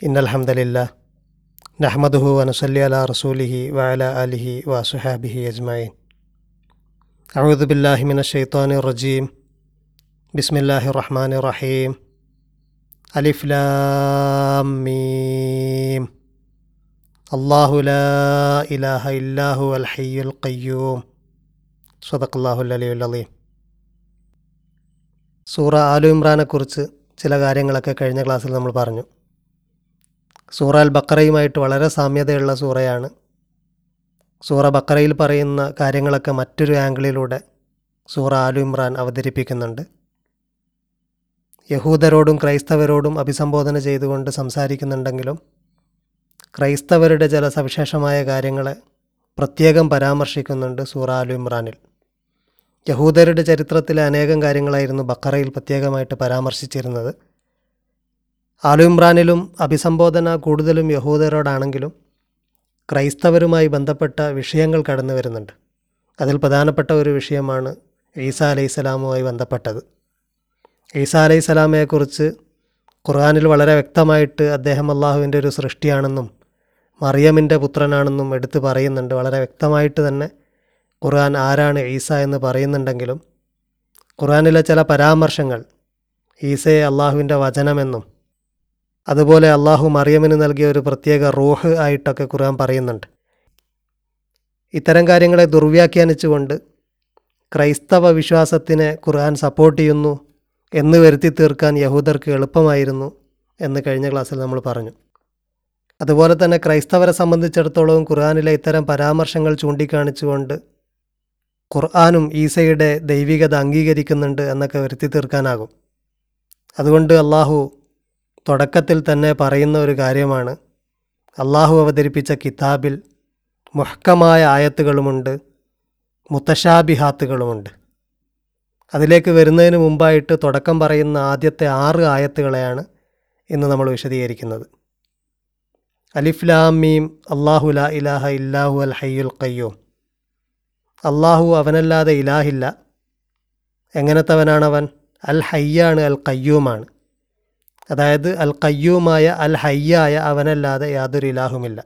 إن الحمد لله نحمده ونصلي على رسوله وعلى آله وصحابه أجمعين أعوذ بالله من الشيطان الرجيم بسم الله الرحمن الرحيم ألف لام ميم الله لا إله إلا هو الحي القيوم صدق الله العلي العظيم സൂറ ആലു ഇമ്രാനെക്കുറിച്ച് ചില കാര്യങ്ങളൊക്കെ കഴിഞ്ഞ ക്ലാസ്സിൽ നമ്മൾ പറഞ്ഞു സൂറ അൽ ബക്കറയുമായിട്ട് വളരെ സാമ്യതയുള്ള സൂറയാണ്. സൂറ ബക്കറയിൽ പറയുന്ന കാര്യങ്ങളൊക്കെ മറ്റൊരു ആംഗിളിലൂടെ സൂറ ആലു ഇമ്രാൻ അവതരിപ്പിക്കുന്നുണ്ട്. യഹൂദരോടും ക്രൈസ്തവരോടും അഭിസംബോധന ചെയ്തുകൊണ്ട് സംസാരിക്കുന്നുണ്ടെങ്കിലും ക്രൈസ്തവരുടെ ചില സവിശേഷമായ കാര്യങ്ങളെ പ്രത്യേകം പരാമർശിക്കുന്നുണ്ട് സൂറ ആലു ഇമ്രാനിൽ. യഹൂദരുടെ ചരിത്രത്തിലെ അനേകം കാര്യങ്ങളായിരുന്നു ബക്കറയിൽ പ്രത്യേകമായിട്ട് പരാമർശിച്ചിരുന്നത്. ആലു ഇമ്രാനിലും അഭിസംബോധന കൂടുതലും യഹൂദരോടാണെങ്കിലും ക്രൈസ്തവരുമായി ബന്ധപ്പെട്ട വിഷയങ്ങൾ കടന്നു വരുന്നുണ്ട്. അതിൽ പ്രധാനപ്പെട്ട ഒരു വിഷയമാണ് ഈസാ അലൈഹി സ്വലാമുമായി ബന്ധപ്പെട്ടത്. ഈസാ അലൈഹി സ്വലാമയെക്കുറിച്ച് ഖുർആാനിൽ വളരെ വ്യക്തമായിട്ട് അദ്ദേഹം അള്ളാഹുവിന്റെ ഒരു സൃഷ്ടിയാണെന്നും മറിയമിന്റെ പുത്രനാണെന്നും എടുത്തു പറയുന്നുണ്ട്. വളരെ വ്യക്തമായിട്ട് തന്നെ ഖുർആൻ ആരാണ് ഈസ എന്ന് പറയുന്നുണ്ടെങ്കിലും ഖുർആനിലെ ചില പരാമർശങ്ങൾ ഈസയെ അള്ളാഹുവിന്റെ വചനമെന്നും അതുപോലെ അള്ളാഹു മറിയമിന് നൽകിയ ഒരു പ്രത്യേക റൂഹ് ആയിട്ടൊക്കെ ഖുർആൻ പറയുന്നുണ്ട്. ഇത്തരം കാര്യങ്ങളെ ദുർവ്യാഖ്യാനിച്ചുകൊണ്ട് ക്രൈസ്തവ വിശ്വാസത്തിനെ ഖുർആൻ സപ്പോർട്ട് ചെയ്യുന്നു എന്ന് വരുത്തി തീർക്കാൻ യഹൂദർക്ക് എളുപ്പമായിരുന്നു എന്ന് കഴിഞ്ഞ ക്ലാസ്സിൽ നമ്മൾ പറഞ്ഞു. അതുപോലെ തന്നെ ക്രൈസ്തവരെ സംബന്ധിച്ചിടത്തോളം ഖുർആാനിലെ ഇത്തരം പരാമർശങ്ങൾ ചൂണ്ടിക്കാണിച്ചുകൊണ്ട് ഖുർആാനും ഈസയുടെ ദൈവികത അംഗീകരിക്കുന്നുണ്ട് എന്നൊക്കെ വരുത്തി തീർക്കാനാകും. അതുകൊണ്ട് അള്ളാഹു തുടക്കത്തിൽ തന്നെ പറയുന്ന ഒരു കാര്യമാണ്. അള്ളാഹു അവതരിപ്പിച്ച കിതാബിൽ മുഹക്കമായ ആയത്തുകളുമുണ്ട് മുത്തശാബിഹാത്തുകളുമുണ്ട്. അതിലേക്ക് വരുന്നതിന് മുമ്പായിട്ട് തുടക്കം പറയുന്ന ആദ്യത്തെ ആറ് ആയത്തുകളെയാണ് ഇന്ന് നമ്മൾ വിശദീകരിക്കുന്നത്. അലിഫ്ലാം മീം അള്ളാഹു ലാ ഇലാഹ ഇല്ലാഹു അൽ ഹയ്യുൽ കയ്യൂം അള്ളാഹു അവനല്ലാതെ ഇലാഹില്ല. എങ്ങനത്തവനാണവൻ? അൽ ഹയ്യാണ് അൽ കയ്യൂമാണ് അതായത് അൽ കയ്യൂമായ അൽ ഹയ്യായ അവനല്ലാതെ യാതൊരു ഇലാഹുമില്ല.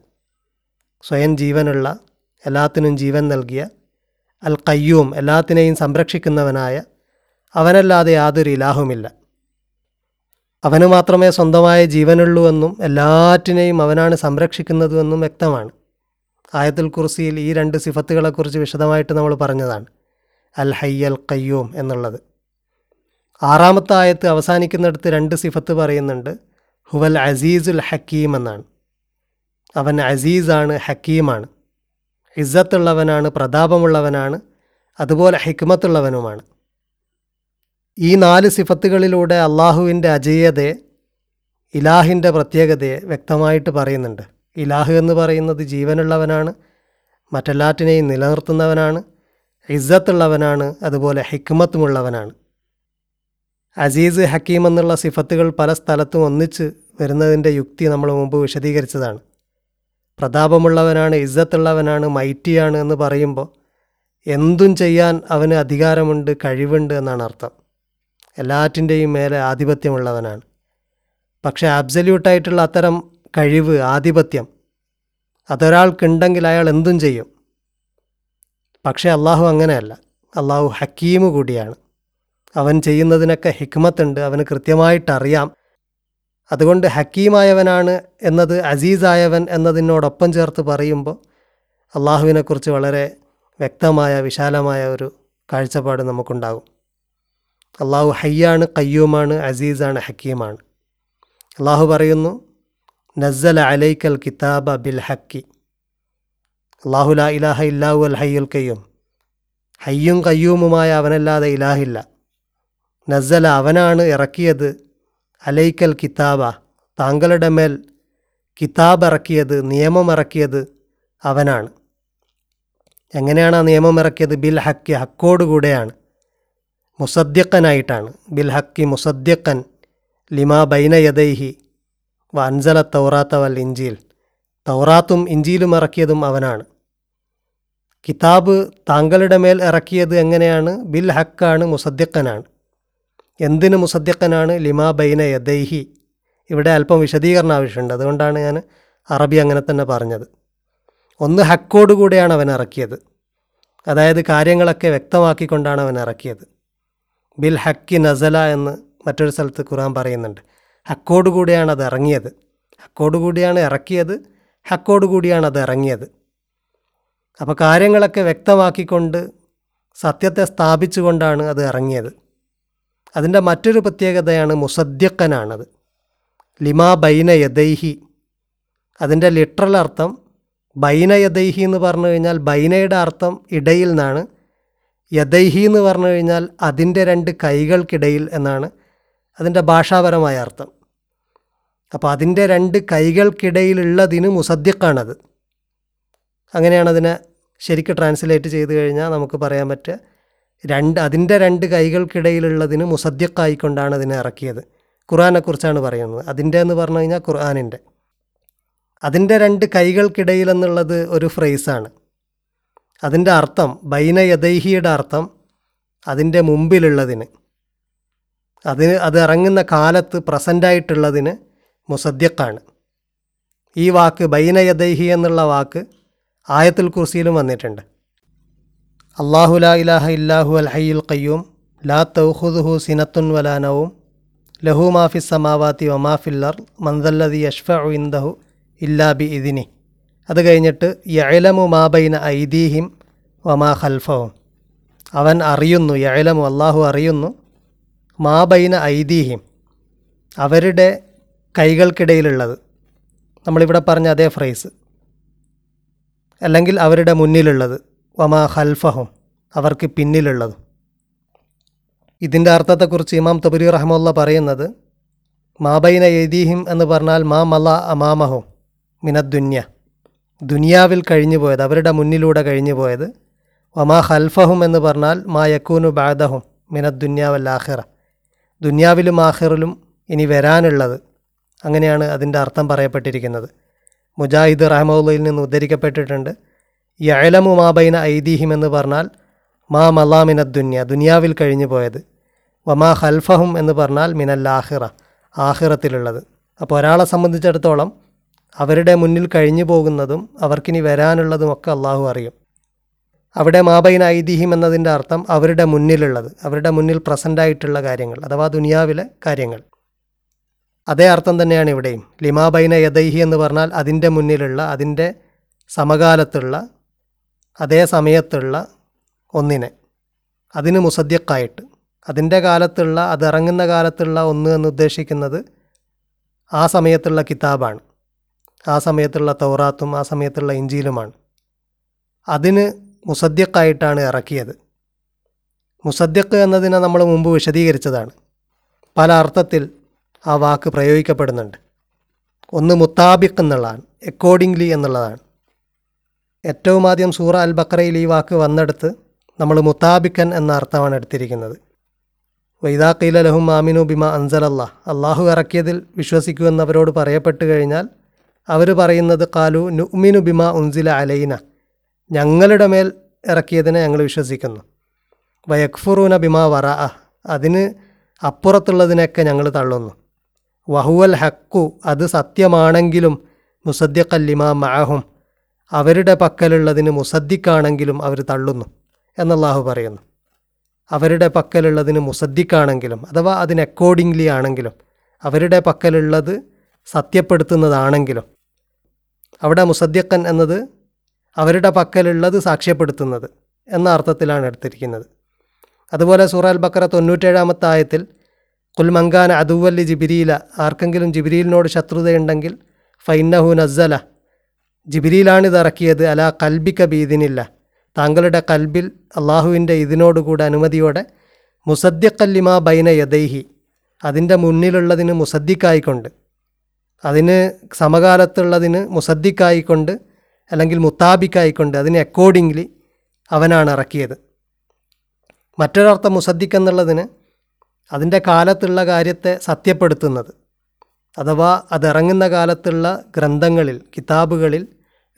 സ്വയം ജീവനുള്ള എല്ലാത്തിനും ജീവൻ നൽകിയ അൽ കയ്യൂം എല്ലാത്തിനെയും സംരക്ഷിക്കുന്നവനായ അവനല്ലാതെ യാതൊരു ഇലാഹുമില്ല. അവന് മാത്രമേ സ്വന്തമായ ജീവനുള്ളൂ എന്നും എല്ലാറ്റിനെയും അവനാണ് സംരക്ഷിക്കുന്നതുവെന്നും വ്യക്തമാണ്. ആയത്തുൽ കുർസിയിൽ ഈ രണ്ട് സിഫത്തുകളെക്കുറിച്ച് വിശദമായിട്ട് നമ്മൾ പറഞ്ഞതാണ്. അൽ ഹയ്യൽ കയ്യൂം എന്നുള്ളത്. ആറാമത്തെ ആയത്ത് അവസാനിക്കുന്നിടത്ത് രണ്ട് സിഫത്ത് പറയുന്നുണ്ട് ഹുവൽ അസീസുൽ ഹക്കീം എന്നാണ്. അവൻ അസീസാണ് ഹക്കീമാണ്. ഇസ്സത്തുള്ളവനാണ് പ്രതാപമുള്ളവനാണ് അതുപോലെ ഹിക്മത്തുള്ളവനുമാണ്. ഈ നാല് സിഫത്തുകളിലൂടെ അള്ളാഹുവിന്റെ അജയ്യതയെ ഇലാഹിന്റെ പ്രത്യേകതയെ വ്യക്തമായിട്ട് പറയുന്നുണ്ട്. ഇലാഹ് എന്ന് പറയുന്നത് ജീവനുള്ളവനാണ് മറ്റെല്ലാറ്റിനെയും നിലനിർത്തുന്നവനാണ് ഇസ്സത്തുള്ളവനാണ് അതുപോലെ ഹിക്മത്തുമുള്ളവനാണ്. അസീസ് ഹക്കീം എന്നുള്ള സിഫത്തുകൾ പല സ്ഥലത്തും ഒന്നിച്ച് വരുന്നതിന്റെ യുക്തി നമ്മൾ മുമ്പ് വിശദീകരിച്ചതാണ്. പ്രതാപമുള്ളവനാണ് ഇസ്സത്തുള്ളവനാണ് മൈറ്റിയാണ് എന്ന് പറയുമ്പോൾ എന്തും ചെയ്യാൻ അവന് അധികാരമുണ്ട് കഴിവുണ്ട് എന്നാണ് അർത്ഥം. എല്ലാറ്റിന്റെയും മേലെ ആധിപത്യമുള്ളവനാണ്. പക്ഷേ അബ്സല്യൂട്ടായിട്ടുള്ള അത്തരം കഴിവ് ആധിപത്യം അതൊരാൾക്കുണ്ടെങ്കിൽ അയാൾ എന്തും ചെയ്യും. പക്ഷേ അള്ളാഹു അങ്ങനെയല്ല. അള്ളാഹു ഹക്കീമ് കൂടിയാണ്. അവൻ ചെയ്യുന്നതിനൊക്കെ ഹിക്മത്തുണ്ട് അവന് കൃത്യമായിട്ടറിയാം. അതുകൊണ്ട് ഹക്കീമായവനാണ് എന്നത് അസീസായവൻ എന്നതിനോടൊപ്പം ചേർത്ത് പറയുമ്പോൾ അള്ളാഹുവിനെക്കുറിച്ച് വളരെ വ്യക്തമായ വിശാലമായ ഒരു കാഴ്ചപ്പാട് നമുക്കുണ്ടാകും. അള്ളാഹു ഹയ്യാണ് കയ്യൂമാണ് അസീസാണ് ഹക്കീമാണ്. അള്ളാഹു പറയുന്നു നസ്സല അലൈക്കൽ കിതാബ ബിൽ ഹക്കി. അള്ളാഹു ലാ ഇലാഹ ഇല്ലാഹു അൽ ഹയ്യുൽ കയ്യൂം ഹയ്യും കയ്യൂമുമായ അവനല്ലാതെ ഇലാഹില്ല. നസ്സല അവനാണ് ഇറക്കിയത്. അലൈക്കൽ കിതാബ. താങ്കളുടെ മേൽ കിതാബ് ഇറക്കിയത് നിയമം ഇറക്കിയത് അവനാണ്. എങ്ങനെയാണ് ആ നിയമം ഇറക്കിയത്? ബിൽ ഹക്കി ഹക്കോടുകൂടെയാണ് മുസദ്യക്കനായിട്ടാണ് ബിൽ ഹക്കി മുസദ്യക്കൻ ലിമാ ബൈന യദൈഹി വ അൻസല തൗറാത്ത വൽ ഇഞ്ചീൽ തൗറാത്തും ഇഞ്ചിയിലും ഇറക്കിയതും അവനാണ്. കിതാബ് താങ്കളുടെ മേൽ ഇറക്കിയത് എങ്ങനെയാണ്? ബിൽ ഹക്കാണ് മുസദ്ദിഖനാണ്. എന്തിന് മുസദ്ദിഖനാണ് ലിമാ ബൈന യദൈഹി. ഇവിടെ അല്പം വിശദീകരണം ആവശ്യമുണ്ട്. അതുകൊണ്ടാണ് ഞാൻ അറബി അങ്ങനെ തന്നെ പറഞ്ഞത്. ഒന്ന് ഹക്കോട് കൂടെയാണ് അവൻ ഇറക്കിയത്. അതായത് കാര്യങ്ങളൊക്കെ വ്യക്തമാക്കിക്കൊണ്ടാണ് അവൻ ഇറക്കിയത്. ബിൽ ഹക്കി നസല എന്ന് മറ്റൊരു സ്ഥലത്ത് ഖുർആൻ പറയുന്നുണ്ട്. ഹക്കോട് കൂടെയാണ് അത് ഇറങ്ങിയത്. ഹക്കോട് കൂടിയാണ് ഇറക്കിയത്. ഹക്കോട് കൂടിയാണ് അത് ഇറങ്ങിയത്. അപ്പോൾ കാര്യങ്ങളൊക്കെ വ്യക്തമാക്കിക്കൊണ്ട് സത്യത്തെ സ്ഥാപിച്ചുകൊണ്ടാണ് അത് ഇറങ്ങിയത്. അതിന്റെ മറ്റൊരു പ്രത്യേകതയാണ് മുസദ്യക്കനാണത് ലിമാ ബൈന യദൈഹി. അതിന്റെ ലിറ്ററൽ അർത്ഥം ബൈന യദൈഹി എന്ന് പറഞ്ഞു കഴിഞ്ഞാൽ ബൈനയുടെ അർത്ഥം ഇടയിൽ നിന്നാണ്. യദൈഹി എന്ന് പറഞ്ഞു കഴിഞ്ഞാൽ അതിന്റെ രണ്ട് കൈകൾക്കിടയിൽ എന്നാണ് അതിന്റെ ഭാഷാപരമായ അർത്ഥം. അപ്പോൾ അതിന്റെ രണ്ട് കൈകൾക്കിടയിലുള്ളതിന് മുസദ്യക്കാണത് അങ്ങനെയാണ് അതിനെ ശരിക്കും ട്രാൻസ്ലേറ്റ് ചെയ്ത് കഴിഞ്ഞാൽ നമുക്ക് പറയാൻ പറ്റുക. രണ്ട് അതിന്റെ രണ്ട് കൈകൾക്കിടയിലുള്ളതിന് മുസദ്യക്കായിക്കൊണ്ടാണ് അതിനെ ഇറക്കിയത്. ഖുർആനെക്കുറിച്ചാണ് പറയുന്നത്. അതിന്റെ എന്ന് പറഞ്ഞു കഴിഞ്ഞാൽ ഖുർആാനിന്റെ. അതിന്റെ രണ്ട് കൈകൾക്കിടയിൽ എന്നുള്ളത് ഒരു ഫ്രേസാണ്. അതിന്റെ അർത്ഥം ബൈന യദൈഹിയുടെ അർത്ഥം അതിന്റെ മുമ്പിലുള്ളതിന്. അതിന് അത് ഇറങ്ങുന്ന കാലത്ത് പ്രസന്റായിട്ടുള്ളതിന് മുസദ്യക്കാണ് ഈ വാക്ക് ബൈന യദൈഹി എന്നുള്ള വാക്ക് ആയത്തുൽ കുർസിയിലും വന്നിട്ടുണ്ട്. അള്ളാഹു ലാ ഇലാഹ ഇല്ലാഹു അൽ ഹയ്യുൽ ഖയ്യൂം. ലാ തൗഹുദുഹു സിനത്തുൻ വലാനവും ലഹു മാഫി സമാവാത്തി വമാഫില്ലർ മന്ദല്ലതി യഷ്ഫ ഇന്ദഹു ഇല്ലാ ബി ഇതിനി അത് കഴിഞ്ഞിട്ട് യഴലമു മാബൈന ഐദീഹിം വമാ ഖൽഫവും. അവൻ അറിയുന്നു യഴലമു അള്ളാഹു അറിയുന്നു മാബൈന ഐദീഹിം അവരുടെ കൈകൾക്കിടയിലുള്ളത്. നമ്മളിവിടെ പറഞ്ഞ അതേ ഫ്രേസ്. അല്ലെങ്കിൽ അവരുടെ മുന്നിലുള്ളത്. വമാ ഹൽഫഹും അവർക്ക് പിന്നിലുള്ളതും. ഇതിന്റെ അർത്ഥത്തെക്കുറിച്ച് ഇമാം തബുരി റഹ്മുല്ല പറയുന്നത് മാബൈന എദീഹിം എന്ന് പറഞ്ഞാൽ മാ മല അമാമഹും മിനദ്ദുന്യ ദുനിയാവിൽ കഴിഞ്ഞു പോയത് അവരുടെ മുന്നിലൂടെ കഴിഞ്ഞു പോയത് വമാ ഹൽഫഹും എന്ന് പറഞ്ഞാൽ മാ യക്കൂനു ബാദഹും മിനദ്ദുന്യാവൽ ആഹിറ ദുന്യാവിലും ആഹിറിലും ഇനി വരാനുള്ളത് അങ്ങനെയാണ് അതിന്റെ അർത്ഥം പറയപ്പെട്ടിരിക്കുന്നത്. മുജാഹിദ് റഹ്മുല്ലയിൽ നിന്ന് ഉദ്ധരിക്കപ്പെട്ടിട്ടുണ്ട് യഅലമു മാബൈന ഐദീഹിം എന്ന് പറഞ്ഞാൽ മാ മലാമിന ദുന്യ ദുനിയാവിൽ കഴിഞ്ഞു പോയത്. വമാ ഹൽഫഹും എന്ന് പറഞ്ഞാൽ മിനൽ ആഹിറ ആഹിറത്തിലുള്ളത് അപ്പോൾ ഒരാളെ സംബന്ധിച്ചിടത്തോളം അവരുടെ മുന്നിൽ കഴിഞ്ഞു പോകുന്നതും അവർക്കിനി വരാനുള്ളതും ഒക്കെ അള്ളാഹു അറിയും. അവിടെ മാബൈന ഐതിഹ്യം എന്നതിന്റെ അർത്ഥം അവരുടെ മുന്നിലുള്ളത് അവരുടെ മുന്നിൽ പ്രസന്റായിട്ടുള്ള കാര്യങ്ങൾ അഥവാ ദുനിയാവിലെ കാര്യങ്ങൾ. അതേ അർത്ഥം തന്നെയാണ് ഇവിടെയും. ലിമാബൈന യദൈഹി എന്ന് പറഞ്ഞാൽ അതിന്റെ മുന്നിലുള്ള അതിന്റെ സമകാലത്തുള്ള അതേ സമയത്തുള്ള ഒന്നിനെ. അതിന് മുസദ്യക്കായിട്ട്. അതിന്റെ കാലത്തുള്ള അത് ഇറങ്ങുന്ന കാലത്തുള്ള ഒന്ന് എന്ന് ഉദ്ദേശിക്കുന്നത് ആ സമയത്തുള്ള കിതാബാണ്. ആ സമയത്തുള്ള തൗറാത്തും ആ സമയത്തുള്ള ഇഞ്ചിയിലുമാണ്. അതിന് മുസദ്യക്കായിട്ടാണ് ഇറക്കിയത്. മുസദ്യക്ക് എന്നതിനെ നമ്മൾ മുമ്പ് വിശദീകരിച്ചതാണ്. പല അർത്ഥത്തിൽ ആ വാക്ക് പ്രയോഗിക്കപ്പെടുന്നുണ്ട്. ഒന്ന് മുത്താബിഖ് എന്നുള്ളതാണ്. അക്കോർഡിംഗ്ലി എന്നുള്ളതാണ്. ഏറ്റവും ആദ്യം സൂറ അൽ ബക്രയിൽ ഈ വാക്ക് വന്നെടുത്ത് നമ്മൾ മുത്താബിക്കൻ എന്ന അർത്ഥമാണ് എടുത്തിരിക്കുന്നത്. വൈദാഖീല ലഹും മാമിനു ബിമ അൻസലല്ല അള്ളാഹു ഇറക്കിയതിൽ വിശ്വസിക്കുമെന്നവരോട് പറയപ്പെട്ട് കഴിഞ്ഞാൽ അവർ പറയുന്നത് കാലു നുഅ്മിനു ബിമ ഉൻസില അലൈന. ഞങ്ങളുടെ മേൽ ഇറക്കിയതിനെ ഞങ്ങൾ വിശ്വസിക്കുന്നു. വയക്ഫുറൂന ബിമ വറ അതിന് അപ്പുറത്തുള്ളതിനൊക്കെ ഞങ്ങൾ തള്ളുന്നു. വഹുവൽ ഹക്കു അത് സത്യമാണെങ്കിലും മുസദ്യക്കല്ലിമ മഅഹും. അവരുടെ പക്കലുള്ളതിന് മുസദ്ദിക്കാണെങ്കിലും അവർ തള്ളുന്നു എന്നല്ലാഹു പറയുന്നു. അവരുടെ പക്കലുള്ളതിന് മുസദ്ദിക്കാണെങ്കിലും അഥവാ അതിന് അക്കോർഡിംഗ്ലി ആണെങ്കിലും അവരുടെ പക്കലുള്ളത് സത്യപ്പെടുത്തുന്നതാണെങ്കിലും അവിടെ മുസദ്യക്കൻ എന്നത് അവരുടെ പക്കലുള്ളത് സാക്ഷ്യപ്പെടുത്തുന്നത് എന്ന അർത്ഥത്തിലാണ് എടുത്തിരിക്കുന്നത്. അതുപോലെ സൂറാൽ ബക്കറ തൊണ്ണൂറ്റേഴാമത്തെ ആയത്തിൽ കുൽമങ്കാന അതുവല്ലി ജിബിരിയില ആർക്കെങ്കിലും ജിബിരിയിലിനോട് ശത്രുതയുണ്ടെങ്കിൽ ഫൈന്നഹു നസ്സല ജിബിരിയിലാണിത് ഇറക്കിയത് അല കൽബിക്ക ബീദിനില്ല. താങ്കളുടെ കൽബിൽ അള്ളാഹുവിന്റെ ഇതിനോടുകൂടെ അനുമതിയോടെ മുസദ്യക്കല്ലിമ ബൈന യദൈഹി അതിന്റെ മുന്നിലുള്ളതിന് മുസദ്ദിക്കായിക്കൊണ്ട് അതിന് സമകാലത്തുള്ളതിന് മുസദ്ദിക്കായിക്കൊണ്ട് അല്ലെങ്കിൽ മുത്താബിക്കായിക്കൊണ്ട് അതിന് അക്കോർഡിംഗ്ലി അവനാണ് ഇറക്കിയത് മറ്റൊരർത്ഥം മുസദ്ദിഖ് എന്നുള്ളതിന് അതിന്റെ കാലത്തുള്ള കാര്യത്തെ സത്യപ്പെടുത്തുന്നത്. അഥവാ അതിറങ്ങുന്ന കാലത്തുള്ള ഗ്രന്ഥങ്ങളിൽ കിതാബുകളിൽ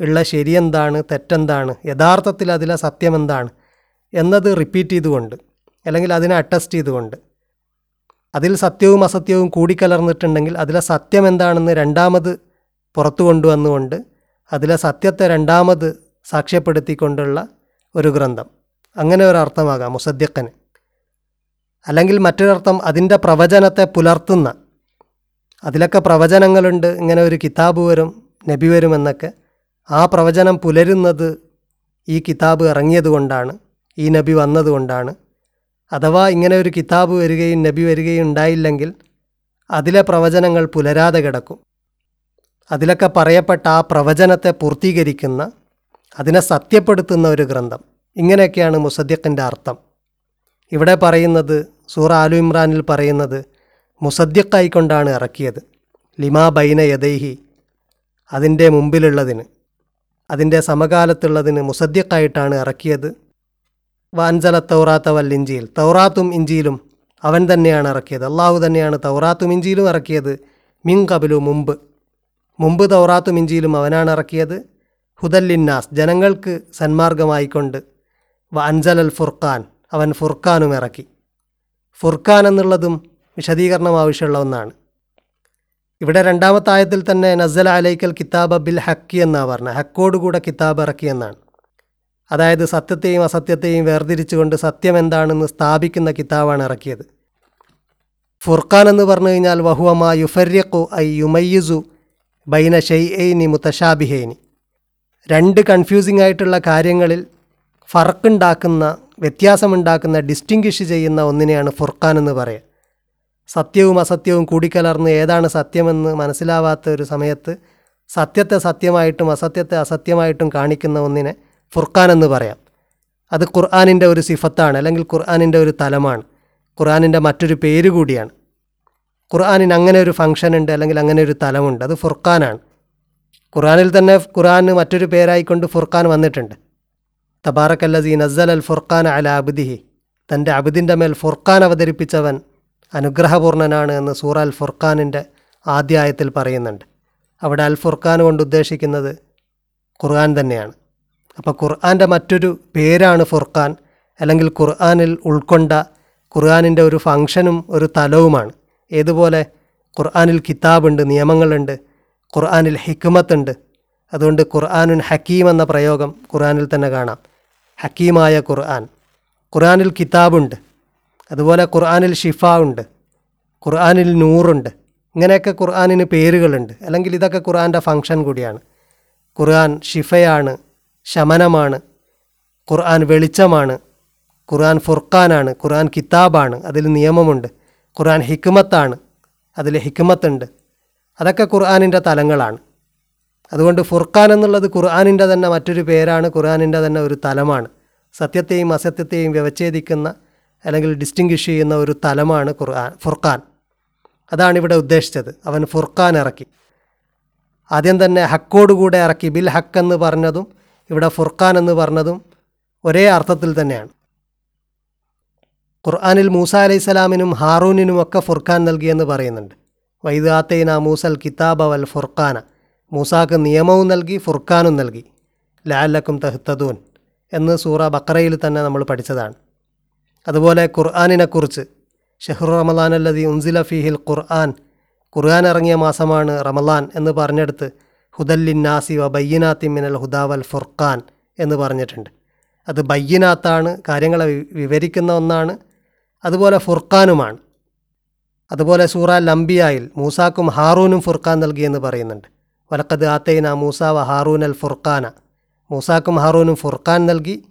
ഉള്ള ശരിയെന്താണ് തെറ്റെന്താണ് യഥാർത്ഥത്തിൽ അതിലെ സത്യമെന്താണ് എന്നത് റിപ്പീറ്റ് ചെയ്തുകൊണ്ട് അല്ലെങ്കിൽ അതിനെ അറ്റസ്റ്റ് ചെയ്തുകൊണ്ട്. അതിൽ സത്യവും അസത്യവും കൂടിക്കലർന്നിട്ടുണ്ടെങ്കിൽ അതിലെ സത്യം എന്താണെന്ന് രണ്ടാമത് പുറത്തു കൊണ്ടുവന്നുകൊണ്ട് അതിലെ സത്യത്തെ രണ്ടാമത് സാക്ഷ്യപ്പെടുത്തിക്കൊണ്ടുള്ള ഒരു ഗ്രന്ഥം. അങ്ങനെ ഒരു അർത്ഥമാകാം മുസദ്യക്കന് അല്ലെങ്കിൽ മറ്റൊരർത്ഥം അതിന്റെ പ്രവചനത്തെ പുലർത്തുന്ന. അതിലൊക്കെ പ്രവചനങ്ങളുണ്ട് ഇങ്ങനെ ഒരു കിതാബ് വരും നബി വരുമെന്നൊക്കെ ആ പ്രവചനം പുലരുന്നത് ഈ കിതാബ് ഇറങ്ങിയതുകൊണ്ടാണ് ഈ നബി വന്നതുകൊണ്ടാണ്. അഥവാ ഇങ്ങനെ ഒരു കിതാബ് വരികയും നബി വരികയും ഉണ്ടായില്ലെങ്കിൽ അതിലെ പ്രവചനങ്ങൾ പുലരാതെ കിടക്കും. അതിലൊക്കെ പറയപ്പെട്ട ആ പ്രവചനത്തെ പൂർത്തീകരിക്കുന്ന അതിനെ സത്യപ്പെടുത്തുന്ന ഒരു ഗ്രന്ഥം. ഇങ്ങനെയൊക്കെയാണ് മുസദ്ദിഖിന്റെ അർത്ഥം. ഇവിടെ പറയുന്നത് സൂറ ആലു ഇമ്രാനിൽ പറയുന്നത് മുസദ്ദിഖായിക്കൊണ്ടാണ് ഇറക്കിയത്. ലിമാ ബൈന യദൈഹി അതിന്റെ മുമ്പിലുള്ളതിന്. അതിന്റെ സമകാലത്തുള്ളതിന് മുസദ്യക്കായിട്ടാണ് ഇറക്കിയത്. വാൻസല തൗറാത്ത വൽ ഇഞ്ചിയിൽ തൗറാത്തും ഇഞ്ചിയിലും അവൻ തന്നെയാണ് ഇറക്കിയത്. അള്ളാഹു തന്നെയാണ് തൗറാത്തും ഇഞ്ചിയിലും ഇറക്കിയത് മിൻ കബിലു മുമ്പ്. മുമ്പ് തൗറാത്തും ഇഞ്ചിയിലും അവനാണ് ഇറക്കിയത്. ഹുദല്ലിന്നാസ് ജനങ്ങൾക്ക് സന്മാർഗമായിക്കൊണ്ട്. വ അൽ ഫുർഖാൻ അവൻ ഫുർഖാനും ഇറക്കി. ഫുർഖാൻ എന്നുള്ളതും വിശദീകരണം ആവശ്യമുള്ള ഒന്നാണ്. ഇവിടെ രണ്ടാമത്തെ ആയത്തിൽ തന്നെ നസൽ അലൈക്കൽ കിതാബ ബിൽ ഹക്കി എന്നാണ് പറഞ്ഞത് ഹക്കോടുകൂടെ കിതാബ് ഇറക്കി എന്നാണ്. അതായത് സത്യത്തെയും അസത്യത്തെയും വേർതിരിച്ചുകൊണ്ട് സത്യം എന്താണെന്ന് സ്ഥാപിക്കുന്ന കിതാബാണ് ഇറക്കിയത്. ഫുർഖാൻ എന്ന് പറഞ്ഞു കഴിഞ്ഞാൽ വഹുവമ യുഫര്യഖു ഐ യുമയ്യുസു ബൈന ഷെയ്നി മുത്തഷാബിഹേനി രണ്ട് കൺഫ്യൂസിംഗ് ആയിട്ടുള്ള കാര്യങ്ങളിൽ ഫറക്കുണ്ടാക്കുന്ന വ്യത്യാസമുണ്ടാക്കുന്ന ഡിസ്റ്റിങ്ഷ് ചെയ്യുന്ന ഒന്നിനെയാണ് ഫുർഖാൻ എന്ന് പറയുക സത്യവും അസത്യവും കൂടിക്കലർന്ന് ഏതാണ് സത്യമെന്ന് മനസ്സിലാവാത്ത ഒരു സമയത്ത് സത്യത്തെ സത്യമായിട്ടും അസത്യത്തെ അസത്യമായിട്ടും കാണിക്കുന്ന ഒന്നിനെ ഫുർഖാൻ എന്ന് പറയാം. അത് ഖുർആാനിന്റെ ഒരു സിഫത്താണ് അല്ലെങ്കിൽ ഖുർആാനിന്റെ ഒരു തലമാണ്. ഖുർആാനിന്റെ മറ്റൊരു പേര് കൂടിയാണ്. ഖുർആാനിന് അങ്ങനെ ഒരു ഫംഗ്ഷൻ ഉണ്ട് അല്ലെങ്കിൽ അങ്ങനെ ഒരു തലമുണ്ട്. അത് ഫുർഖാനാണ്. ഖുർആാനിൽ തന്നെ ഖുർആാന് മറ്റൊരു പേരായിക്കൊണ്ട് ഫുർഖാൻ വന്നിട്ടുണ്ട്. തബാറക്കല്ലസീ നസൽ അൽ ഫുർഖാൻ അല അബ്ദിഹി. തന്റെ അബിദിന്റെ മേൽ ഫുർഖാൻ അവതരിപ്പിച്ചവൻ അനുഗ്രഹപൂർണനാണ് എന്ന് സൂറ അൽ ഫുർഖാനിന്റെ ആദ്യായത്തിൽ പറയുന്നുണ്ട്. അവിടെ അൽ ഫുർഖാൻ കൊണ്ട് ഉദ്ദേശിക്കുന്നത് ഖുർആൻ തന്നെയാണ്. അപ്പോൾ ഖുർആന്റെ മറ്റൊരു പേരാണ് ഫുർഖാൻ. അല്ലെങ്കിൽ ഖുർആനിൽ ഉൾക്കൊണ്ട ഖുർആാനിന്റെ ഒരു ഫങ്ഷനും ഒരു തലവുമാണ്. ഏതുപോലെ ഖുർആാനിൽ കിതാബുണ്ട് നിയമങ്ങളുണ്ട് ഖുർആനിൽ ഹിക്മത്തുണ്ട്. അതുകൊണ്ട് ഖുർആാനുൻ ഹക്കീം എന്ന പ്രയോഗം ഖുർആാനിൽ തന്നെ കാണാം. ഹക്കീമായ ഖുർആൻ. ഖുർആാനിൽ കിതാബുണ്ട്. അതുപോലെ ഖുർആാനിൽ ഷിഫ ഉണ്ട്. ഖുർആാനിൽ നൂറുണ്ട്. ഇങ്ങനെയൊക്കെ ഖുർആാനിന് പേരുകളുണ്ട്. അല്ലെങ്കിൽ ഇതൊക്കെ ഖുർആന്റെ ഫങ്ഷൻ കൂടിയാണ്. ഖുർആൻ ഷിഫയാണ് ശമനമാണ് ഖുർആൻ വെളിച്ചമാണ് ഖുർആൻ ഫുർഖാനാണ് ഖുർആൻ കിതാബാണ് അതിൽ നിയമമുണ്ട്. ഖുർആൻ ഹിക്മത്താണ് അതിൽ ഹിക്മത്തുണ്ട്. അതൊക്കെ ഖുർആാനിന്റെ തലങ്ങളാണ്. അതുകൊണ്ട് ഫുർഖാൻ എന്നുള്ളത് ഖുർആാനിന്റെ തന്നെ മറ്റൊരു പേരാണ്. ഖുർആാനിന്റെ തന്നെ ഒരു തലമാണ്. സത്യത്തെയും അസത്യത്തെയും വ്യവച്ഛേദിക്കുന്ന അല്ലെങ്കിൽ ഡിസ്റ്റിങ്വിഷ് ചെയ്യുന്ന ഒരു തലമാണ് ഖുർആൻ ഫുർഖാൻ. അതാണ് ഇവിടെ ഉദ്ദേശിച്ചത്. അവൻ ഫുർഖാൻ ഇറക്കി. ആദ്യം തന്നെ ഹക്കോടുകൂടെ ഇറക്കി. ബിൽ ഹക്ക് എന്ന് പറഞ്ഞതും ഇവിടെ ഫുർഖാൻ എന്ന് പറഞ്ഞതും ഒരേ അർത്ഥത്തിൽ തന്നെയാണ്. ഖുർആാനിൽ മൂസ അലൈഹി സ്വലാമിനും ഹാറൂനിനും ഒക്കെ ഫുർഖാൻ നൽകിയെന്ന് പറയുന്നുണ്ട്. വൈദാത്തൈന മൂസൽ കിതാബ് അവൽ ഫുർഖാന. മൂസാക്ക് നിയമവും നൽകി ഫുർഖാനും നൽകി. ലാലക്കും തഹ്തദൂൻ എന്ന് സൂറ ബക്രയിൽ തന്നെ നമ്മൾ പഠിച്ചതാണ്. അതുപോലെ ഖുർആാനിനെക്കുറിച്ച്. ഷെഹ്റു റമലാൻ അല്ലതി ഉൻസില ഫിഹിൽ ഖുർആൻ. ഖുർആൻ ഇറങ്ങിയ മാസമാണ് റമലാൻ എന്ന് പറഞ്ഞെടുത്ത് ഹുദല്ലിൻ നാസി വ ബയ്യനാത്തി മിനൽ ഹുദാവൽ ഫുർഖാൻ എന്ന് പറഞ്ഞിട്ടുണ്ട്. അത് ബയ്യനാത്താണ് കാര്യങ്ങളെ വിവരിക്കുന്ന ഒന്നാണ്. അതുപോലെ ഫുർഖാനുമാണ്. അതുപോലെ സൂറ ലംബിയായിൽ മൂസാക്കും ഹാറൂനും ഫുർഖാൻ നൽകിയെന്ന് പറയുന്നുണ്ട്. വലക്കത് ആത്തൈന മൂസ വ ഹാറൂൻ അൽ ഫുർഖാന. മൂസാക്കും ഹാറൂനും ഫുർഖാൻ നൽകി.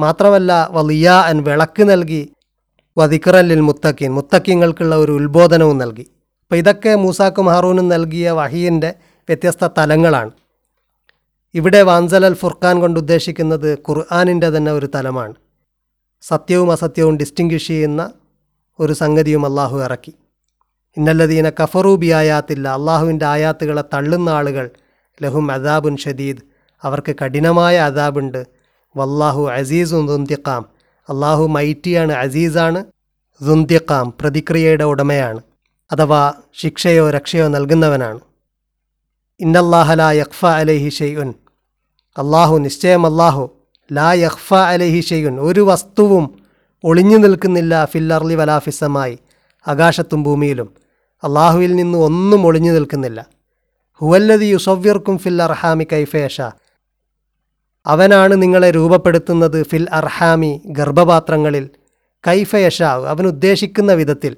മാത്രമല്ല വലിയ അൻ വിളക്ക് നൽകി വദിക്റല്ലിൽ മുത്തക്കിൻ മുത്തക്കിങ്ങൾക്കുള്ള ഒരു ഉത്ബോധനവും നൽകി. അപ്പോൾ ഇതൊക്കെ മൂസാക്കും ഹാറൂനും നൽകിയ വഹീന്റെ വ്യത്യസ്ത തലങ്ങളാണ്. ഇവിടെ വാൻസലൽ ഫുർഖാൻ കൊണ്ട് ഉദ്ദേശിക്കുന്നത് ഖുർആാനിന്റെ തന്നെ ഒരു തലമാണ്. സത്യവും അസത്യവും ഡിസ്റ്റിങ്വിഷ് ചെയ്യുന്ന ഒരു സംഗതിയും അള്ളാഹു ഇറക്കി. ഇന്നല്ലതീന കഫറൂബി ആയാത്തില്ല അള്ളാഹുവിന്റെ ആയാത്തുകളെ തള്ളുന്ന ആളുകൾ ലഹും അദാബുൻ ഷദീദ്. അവർക്ക് കഠിനമായ അദാബുണ്ട്. വല്ലാഹു അസീസും ദുന്തിക്കാം അള്ളാഹു മൈറ്റിയാണ് അസീസാണ് ദുന്തിക്കാം പ്രതിക്രിയയുടെ ഉടമയാണ് അഥവാ ശിക്ഷയോ രക്ഷയോ നൽകുന്നവനാണ്. ഇന്നല്ലാഹ യഖ്ഫ അലൈഹി ഷെയ്യുൻ അള്ളാഹു നിശ്ചയം അല്ലാഹു ലാ യഖ്ഫ അലൈഹി ഷെയ്യുൻ ഒരു വസ്തുവും ഒളിഞ്ഞു നിൽക്കുന്നില്ല ഫില്ലർലി വലാഫിസമായി ആകാശത്തും ഭൂമിയിലും. അള്ളാഹുവിൽ നിന്ന് ഒന്നും ഒളിഞ്ഞു നിൽക്കുന്നില്ല. ഹുവല്ലതി യുസവ്യർക്കും ഫിൽ അർഹാമി കൈഫേഷ അവനാണ് നിങ്ങളെ രൂപപ്പെടുത്തുന്നത് ഫിൽ അർഹാമി ഗർഭപാത്രങ്ങളിൽ. കൈഫയഷാവ് അവൻ ഉദ്ദേശിക്കുന്ന വിധത്തിൽ.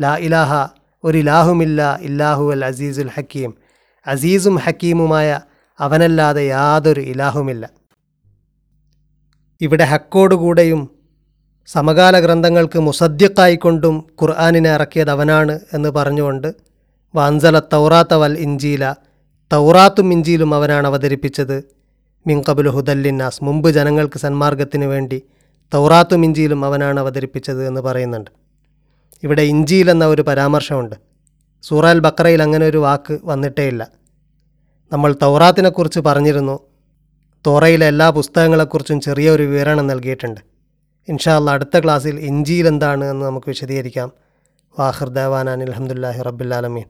ലാ ഇലാഹ ഒരു ഇലാഹുമില്ല ഇല്ലാഹു അൽ അസീസുൽ ഹക്കീം. അസീസും ഹക്കീമുമായ അവനല്ലാതെ യാതൊരു ഇലാഹുമില്ല. ഇവിടെ ഹക്കോടുകൂടെയും സമകാല ഗ്രന്ഥങ്ങൾക്ക് മുസദ്യക്കായിക്കൊണ്ടും ഖുർആാനിനെ ഇറക്കിയത് അവനാണ് എന്ന് പറഞ്ഞുകൊണ്ട് വാൻസല തൗറാത്ത വൽ ഇഞ്ചീല തൗറാത്തും ഇഞ്ചിയിലും അവനാണ് അവതരിപ്പിച്ചത്. മിങ്കബുൽ ഹുദല്ലിന്നാസ് മുമ്പ് ജനങ്ങൾക്ക് സന്മാർഗത്തിന് വേണ്ടി തൗറാത്തും ഇഞ്ചിയിലും അവനാണ് അവതരിപ്പിച്ചത് എന്ന് പറയുന്നുണ്ട്. ഇവിടെ ഇഞ്ചിയിൽ എന്ന ഒരു പരാമർശമുണ്ട്. സൂറാൽ ബക്രയിൽ അങ്ങനെ ഒരു വാക്ക് വന്നിട്ടേയില്ല നമ്മൾ തൗറാത്തിനെക്കുറിച്ച് പറഞ്ഞിരുന്നു. തോറയിലെ എല്ലാ പുസ്തകങ്ങളെക്കുറിച്ചും ചെറിയൊരു വിവരണം നൽകിയിട്ടുണ്ട്. ഇൻഷാ അല്ലാ അടുത്ത ക്ലാസ്സിൽ ഇഞ്ചിയിൽ എന്താണ് എന്ന് നമുക്ക് വിശദീകരിക്കാം. വാഹിർ ദേവാനാൻ അലഹമുല്ലാഹി റബ്ബുലാലമീൻ